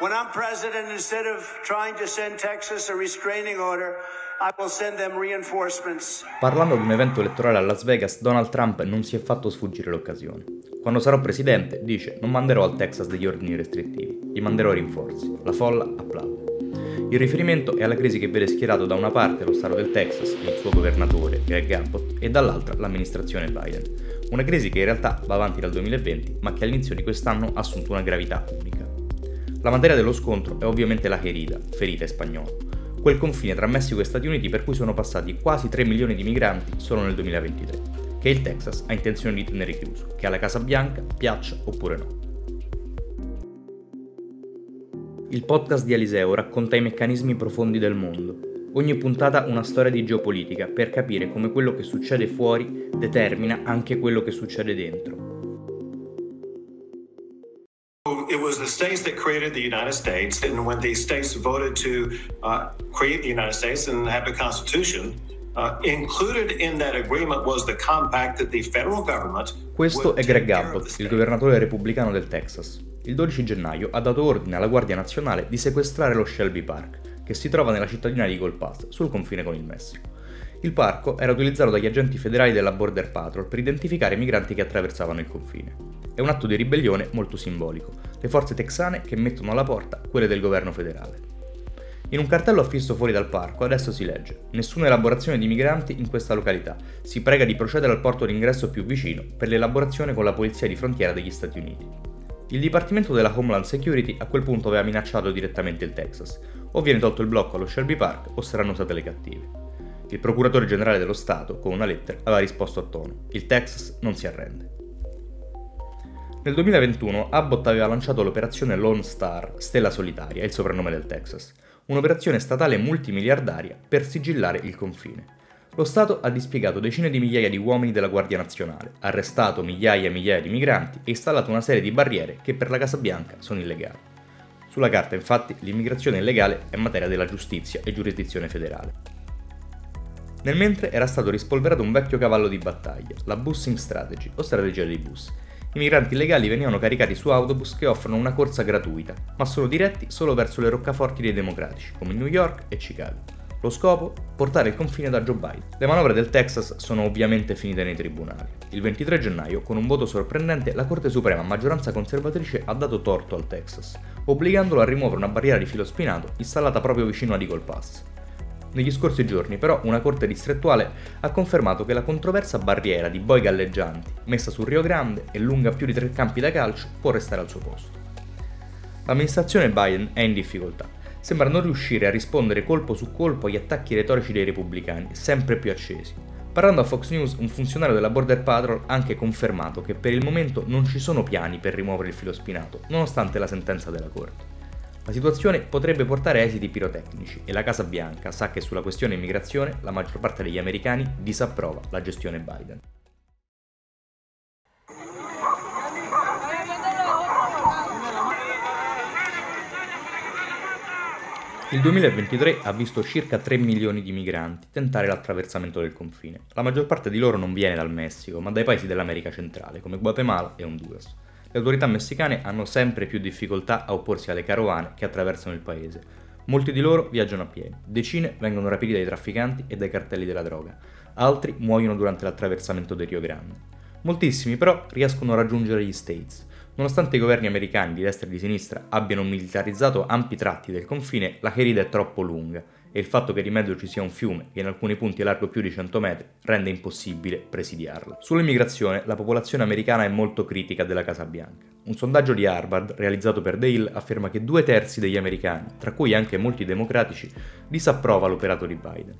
When I'm president, instead of trying to send Texas a restraining order, I will send them reinforcements. Parlando ad un evento elettorale a Las Vegas, Donald Trump non si è fatto sfuggire l'occasione. Quando sarò presidente, dice, non manderò al Texas degli ordini restrittivi, gli manderò rinforzi. La folla applaude. Il riferimento è alla crisi che vede schierato da una parte lo Stato del Texas e il suo governatore, Greg Abbott, e dall'altra l'amministrazione Biden. Una crisi che in realtà va avanti dal 2020, ma che all'inizio di quest'anno ha assunto una gravità unica. La materia dello scontro è ovviamente la Herida, ferita in spagnolo, quel confine tra Messico e Stati Uniti per cui sono passati quasi 3 milioni di migranti solo nel 2023, che il Texas ha intenzione di tenere chiuso, che alla Casa Bianca piaccia oppure no. Il podcast di Eliseo racconta i meccanismi profondi del mondo. Ogni puntata una storia di geopolitica per capire come quello che succede fuori determina anche quello che succede dentro. It was the states that created the United States, and when the states voted to uh, create the United States and have a constitution, included in that agreement was the compact that the federal government Questo è Greg Abbott, il governatore repubblicano del Texas. Il 12 gennaio ha dato ordine alla Guardia Nazionale di sequestrare lo Shelby Park, che si trova nella cittadina di Eagle Pass, sul confine con il Messico. Il parco era utilizzato dagli agenti federali della Border Patrol per identificare i migranti che attraversavano il confine. È un atto di ribellione molto simbolico, le forze texane che mettono alla porta quelle del governo federale. In un cartello affisso fuori dal parco adesso si legge Nessuna elaborazione di migranti in questa località. Si prega di procedere al porto d'ingresso più vicino per l'elaborazione con la polizia di frontiera degli Stati Uniti. Il Dipartimento della Homeland Security a quel punto aveva minacciato direttamente il Texas. O viene tolto il blocco allo Shelby Park o saranno usate le cattive. Il procuratore generale dello Stato, con una lettera, aveva risposto a tono. Il Texas non si arrende. Nel 2021 Abbott aveva lanciato l'operazione Lone Star, Stella Solitaria, il soprannome del Texas un'operazione statale multimiliardaria per sigillare il confine. Lo Stato ha dispiegato decine di migliaia di uomini della Guardia Nazionale, arrestato migliaia e migliaia di migranti e installato una serie di barriere che per la Casa Bianca sono illegali. Sulla carta, infatti, l'immigrazione illegale è materia della giustizia e giurisdizione federale. Nel mentre era stato rispolverato un vecchio cavallo di battaglia, la bussing strategy, o strategia dei bus, i migranti illegali venivano caricati su autobus che offrono una corsa gratuita, ma sono diretti solo verso le roccaforti dei democratici, come New York e Chicago. Lo scopo? Portare il confine da Joe Biden. Le manovre del Texas sono ovviamente finite nei tribunali. Il 23 gennaio, con un voto sorprendente, la Corte Suprema a maggioranza conservatrice ha dato torto al Texas, obbligandolo a rimuovere una barriera di filo spinato installata proprio vicino ad Eagle Pass. Negli scorsi giorni, però, una corte distrettuale ha confermato che la controversa barriera di boi galleggianti, messa sul Rio Grande e lunga più di tre campi da calcio, può restare al suo posto. L'amministrazione Biden è in difficoltà. Sembra non riuscire a rispondere colpo su colpo agli attacchi retorici dei repubblicani, sempre più accesi. Parlando a Fox News, un funzionario della Border Patrol ha anche confermato che per il momento non ci sono piani per rimuovere il filo spinato, nonostante la sentenza della Corte. La situazione potrebbe portare a esiti pirotecnici e la Casa Bianca sa che sulla questione immigrazione la maggior parte degli americani disapprova la gestione Biden. Il 2023 ha visto circa 3 milioni di migranti tentare l'attraversamento del confine. La maggior parte di loro non viene dal Messico, ma dai paesi dell'America centrale, come Guatemala e Honduras le autorità messicane hanno sempre più difficoltà a opporsi alle carovane che attraversano il paese. Molti di loro viaggiano a piedi, decine vengono rapiti dai trafficanti e dai cartelli della droga, altri muoiono durante l'attraversamento del Rio Grande. Moltissimi però riescono a raggiungere gli States. Nonostante i governi americani di destra e di sinistra abbiano militarizzato ampi tratti del confine, la ferita è troppo lunga e il fatto che di mezzo ci sia un fiume che in alcuni punti è largo più di 100 metri rende impossibile presidiarla. Sull'immigrazione la popolazione americana è molto critica della Casa Bianca. Un sondaggio di Harvard realizzato per The Hill afferma che due terzi degli americani, tra cui anche molti democratici, disapprova l'operato di Biden.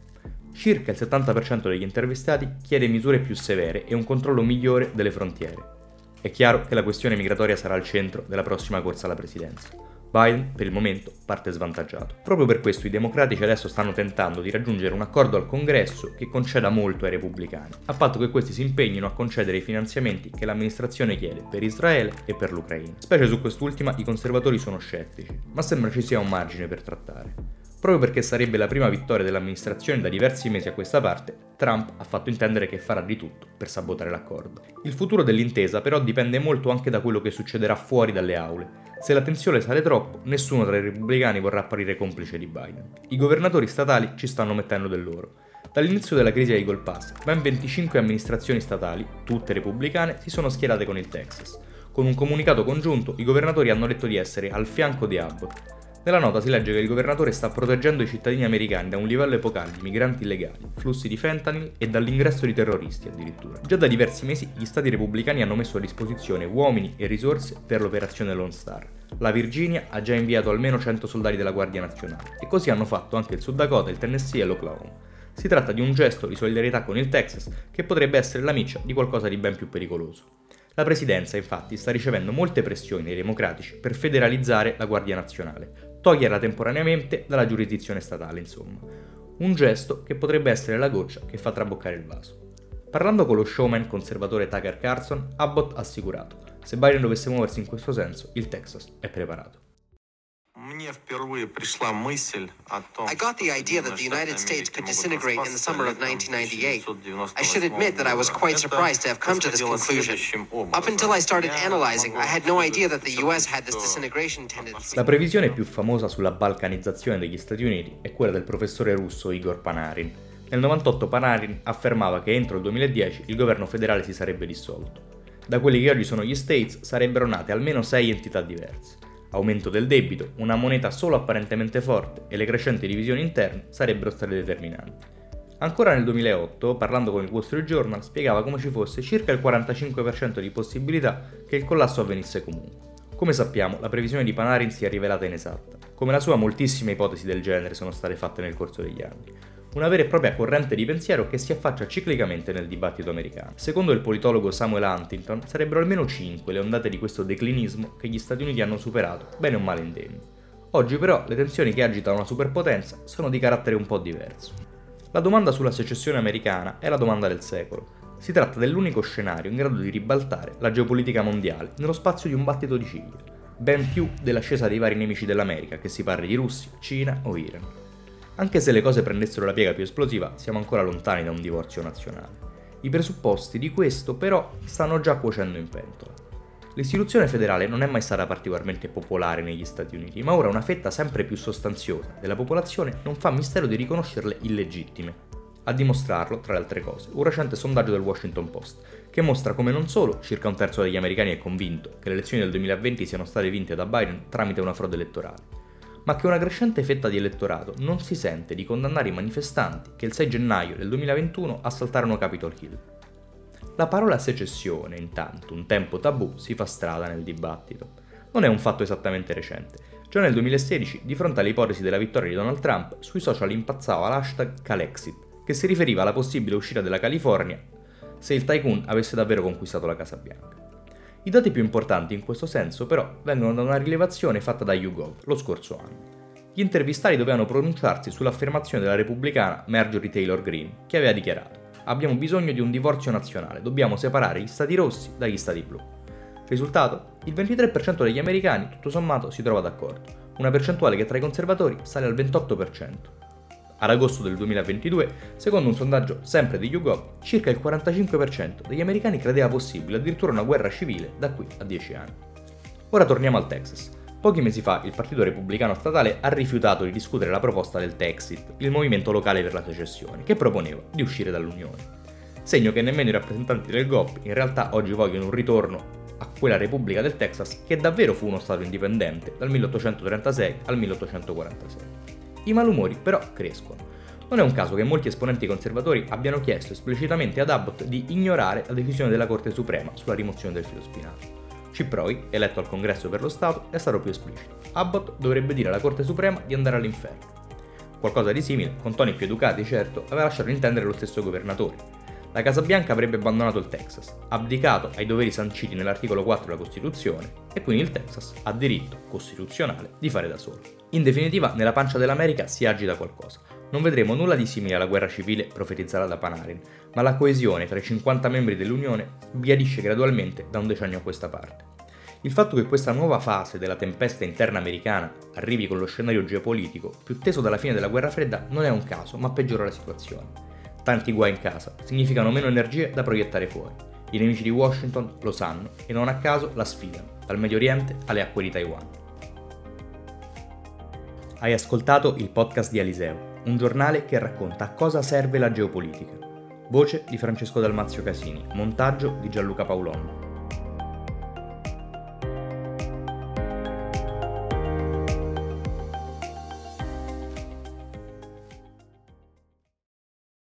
Circa il 70% degli intervistati chiede misure più severe e un controllo migliore delle frontiere. È chiaro che la questione migratoria sarà al centro della prossima corsa alla presidenza. Biden, per il momento, parte svantaggiato. Proprio per questo i democratici adesso stanno tentando di raggiungere un accordo al congresso che conceda molto ai repubblicani, a patto che questi si impegnino a concedere i finanziamenti che l'amministrazione chiede per Israele e per l'Ucraina. Specie su quest'ultima i conservatori sono scettici, ma sembra ci sia un margine per trattare. Proprio perché sarebbe la prima vittoria dell'amministrazione da diversi mesi a questa parte, Trump ha fatto intendere che farà di tutto per sabotare l'accordo. Il futuro dell'intesa però dipende molto anche da quello che succederà fuori dalle aule. Se la tensione sale troppo, nessuno tra i repubblicani vorrà apparire complice di Biden. I governatori statali ci stanno mettendo del loro. Dall'inizio della crisi Gold Pass, ben 25 amministrazioni statali, tutte repubblicane, si sono schierate con il Texas. Con un comunicato congiunto, i governatori hanno detto di essere al fianco di Abbott, nella nota si legge che il governatore sta proteggendo i cittadini americani da un livello epocale di migranti illegali, flussi di fentanyl e dall'ingresso di terroristi addirittura. Già da diversi mesi gli stati repubblicani hanno messo a disposizione uomini e risorse per l'operazione Lone Star. La Virginia ha già inviato almeno 100 soldati della Guardia Nazionale e così hanno fatto anche il Sud Dakota, il Tennessee e l'Oklahoma. Si tratta di un gesto di solidarietà con il Texas che potrebbe essere la miccia di qualcosa di ben più pericoloso. La presidenza infatti sta ricevendo molte pressioni dai democratici per federalizzare la Guardia Nazionale, toglierla temporaneamente dalla giurisdizione statale, insomma. Un gesto che potrebbe essere la goccia che fa traboccare il vaso. Parlando con lo showman conservatore Tucker Carlson, Abbott ha assicurato, se Biden dovesse muoversi in questo senso, il Texas è preparato. I got the idea that the United States could disintegrate in the summer of 1998. I should admit that I was quite surprised to have come to this conclusion. Up until I started analyzing, I had no idea that the US had this disintegration tendency. La previsione più famosa sulla balcanizzazione degli Stati Uniti è quella del professore russo Igor Panarin. Nel 98 Panarin affermava che entro il 2010 il governo federale si sarebbe dissolto. Da quelli che oggi sono gli States sarebbero nate almeno sei entità diverse aumento del debito, una moneta solo apparentemente forte e le crescenti divisioni interne sarebbero state determinanti. Ancora nel 2008, parlando con il Wall Street Journal, spiegava come ci fosse circa il 45% di possibilità che il collasso avvenisse comunque. Come sappiamo, la previsione di Panarin si è rivelata inesatta. Come la sua, moltissime ipotesi del genere sono state fatte nel corso degli anni una vera e propria corrente di pensiero che si affaccia ciclicamente nel dibattito americano. Secondo il politologo Samuel Huntington, sarebbero almeno 5 le ondate di questo declinismo che gli Stati Uniti hanno superato, bene o male indegni. Oggi però le tensioni che agitano una superpotenza sono di carattere un po' diverso. La domanda sulla secessione americana è la domanda del secolo. Si tratta dell'unico scenario in grado di ribaltare la geopolitica mondiale nello spazio di un battito di ciglia, ben più dell'ascesa dei vari nemici dell'America, che si parli di Russia, Cina o Iran. Anche se le cose prendessero la piega più esplosiva, siamo ancora lontani da un divorzio nazionale. I presupposti di questo però stanno già cuocendo in pentola. L'istituzione federale non è mai stata particolarmente popolare negli Stati Uniti, ma ora una fetta sempre più sostanziosa della popolazione non fa mistero di riconoscerle illegittime. A dimostrarlo, tra le altre cose, un recente sondaggio del Washington Post, che mostra come non solo circa un terzo degli americani è convinto che le elezioni del 2020 siano state vinte da Biden tramite una frode elettorale, ma che una crescente fetta di elettorato non si sente di condannare i manifestanti che il 6 gennaio del 2021 assaltarono Capitol Hill. La parola secessione, intanto, un tempo tabù, si fa strada nel dibattito. Non è un fatto esattamente recente. Già nel 2016, di fronte all'ipotesi della vittoria di Donald Trump, sui social impazzava l'hashtag Calexit, che si riferiva alla possibile uscita della California se il tycoon avesse davvero conquistato la Casa Bianca. I dati più importanti in questo senso però vengono da una rilevazione fatta da YouGov lo scorso anno. Gli intervistati dovevano pronunciarsi sull'affermazione della repubblicana Marjorie Taylor Greene, che aveva dichiarato abbiamo bisogno di un divorzio nazionale, dobbiamo separare gli stati rossi dagli stati blu. Risultato? Il 23% degli americani, tutto sommato, si trova d'accordo, una percentuale che tra i conservatori sale al 28%. Ad agosto del 2022, secondo un sondaggio sempre di YouGov, circa il 45% degli americani credeva possibile addirittura una guerra civile da qui a 10 anni. Ora torniamo al Texas. Pochi mesi fa il Partito Repubblicano Statale ha rifiutato di discutere la proposta del Texit, il movimento locale per la secessione, che proponeva di uscire dall'Unione. Segno che nemmeno i rappresentanti del GOP in realtà oggi vogliono un ritorno a quella Repubblica del Texas che davvero fu uno Stato indipendente dal 1836 al 1846. I malumori però crescono. Non è un caso che molti esponenti conservatori abbiano chiesto esplicitamente ad Abbott di ignorare la decisione della Corte Suprema sulla rimozione del filo spinato. Ciproi, eletto al Congresso per lo Stato, è stato più esplicito. Abbott dovrebbe dire alla Corte Suprema di andare all'inferno. Qualcosa di simile, con toni più educati certo, aveva lasciato intendere lo stesso governatore. La Casa Bianca avrebbe abbandonato il Texas, abdicato ai doveri sanciti nell'articolo 4 della Costituzione, e quindi il Texas ha diritto costituzionale di fare da solo. In definitiva, nella pancia dell'America si agita qualcosa. Non vedremo nulla di simile alla guerra civile profetizzata da Panarin, ma la coesione tra i 50 membri dell'Unione sbiadisce gradualmente da un decennio a questa parte. Il fatto che questa nuova fase della tempesta interna americana arrivi con lo scenario geopolitico più teso dalla fine della guerra fredda non è un caso, ma peggiora la situazione tanti guai in casa significano meno energie da proiettare fuori. I nemici di Washington lo sanno e non a caso la sfidano, dal Medio Oriente alle acque di Taiwan. Hai ascoltato il podcast di Aliseo, un giornale che racconta a cosa serve la geopolitica. Voce di Francesco Dalmazio Casini, montaggio di Gianluca Paolonna.